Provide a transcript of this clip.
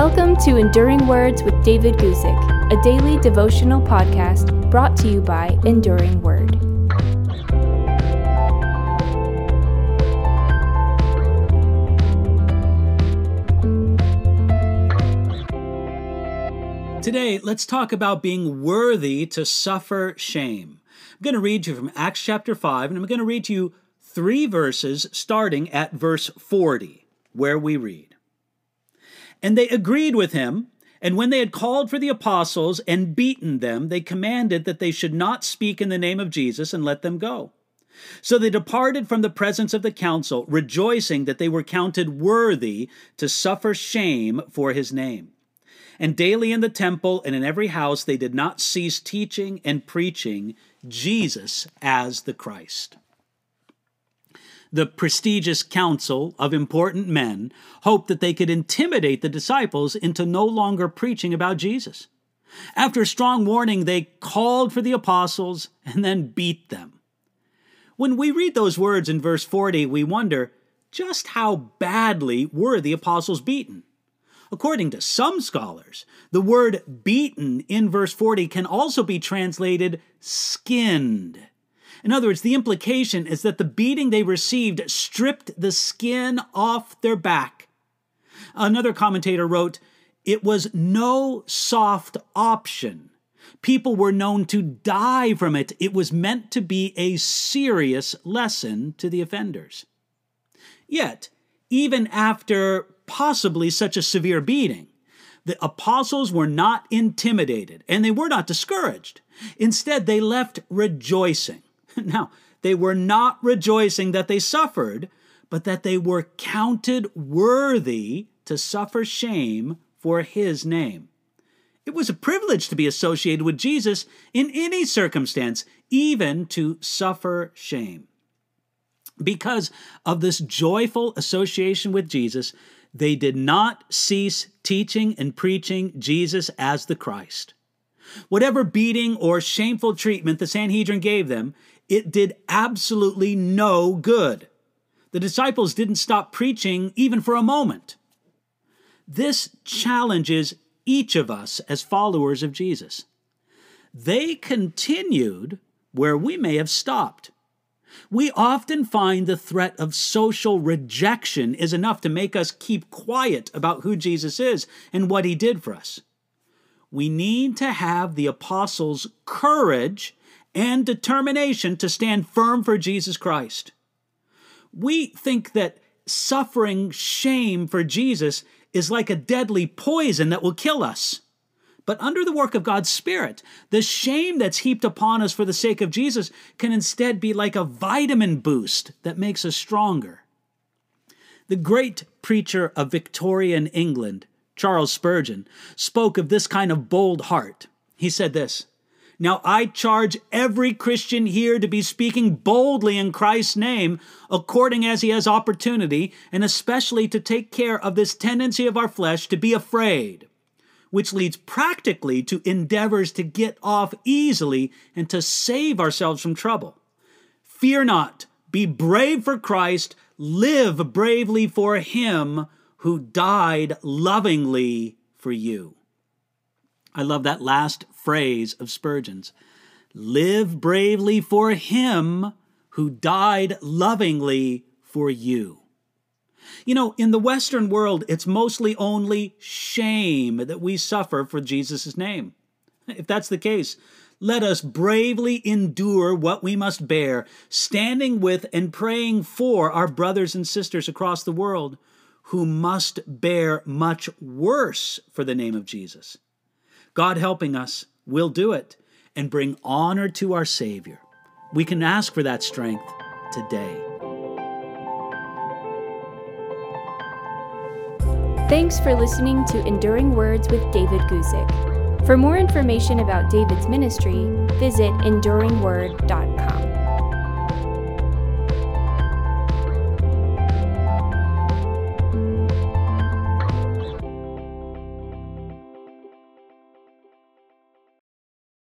Welcome to Enduring Words with David Guzik, a daily devotional podcast brought to you by Enduring Word. Today, let's talk about being worthy to suffer shame. I'm going to read you from Acts chapter 5, and I'm going to read you three verses starting at verse 40, where we read And they agreed with him, and when they had called for the apostles and beaten them, they commanded that they should not speak in the name of Jesus and let them go. So they departed from the presence of the council, rejoicing that they were counted worthy to suffer shame for his name. And daily in the temple and in every house they did not cease teaching and preaching Jesus as the Christ. The prestigious council of important men hoped that they could intimidate the disciples into no longer preaching about Jesus. After a strong warning, they called for the apostles and then beat them. When we read those words in verse 40, we wonder just how badly were the apostles beaten? According to some scholars, the word beaten in verse 40 can also be translated skinned. In other words, the implication is that the beating they received stripped the skin off their back. Another commentator wrote, It was no soft option. People were known to die from it. It was meant to be a serious lesson to the offenders. Yet, even after possibly such a severe beating. The apostles were not intimidated and they were not discouraged. Instead, they left rejoicing. Now, they were not rejoicing that they suffered, but that they were counted worthy to suffer shame for his name. It was a privilege to be associated with Jesus in any circumstance, even to suffer shame. Because of this joyful association with Jesus, they did not cease teaching and preaching Jesus as the Christ. Whatever beating or shameful treatment the Sanhedrin gave them, it did absolutely no good. The disciples didn't stop preaching even for a moment. This challenges each of us as followers of Jesus. They continued where we may have stopped. We often find the threat of social rejection is enough to make us keep quiet about who Jesus is and what he did for us. We need to have the apostles' courage and determination to stand firm for Jesus Christ. We think that suffering shame for Jesus is like a deadly poison that will kill us. But under the work of God's Spirit, the shame that's heaped upon us for the sake of Jesus can instead be like a vitamin boost that makes us stronger. The great preacher of Victorian England, Charles Spurgeon, spoke of this kind of bold heart. He said this Now I charge every Christian here to be speaking boldly in Christ's name, according as he has opportunity, and especially to take care of this tendency of our flesh to be afraid which leads practically to endeavors to get off easily and to save ourselves from trouble. Fear not, be brave for Christ, live bravely for Him who died lovingly for you. I love that last phrase of Spurgeon's. Live bravely for Him who died lovingly for you. You know, in the Western world, it's mostly only shame that we suffer for Jesus' name. If that's the case, let us bravely endure what we must bear, standing with and praying for our brothers and sisters across the world who must bear much worse for the name of Jesus. God helping us, we'll do it and bring honor to our Savior. We can ask for that strength today. Thanks for listening to Enduring Words with David Guzik. For more information about David's ministry, visit enduringword.com.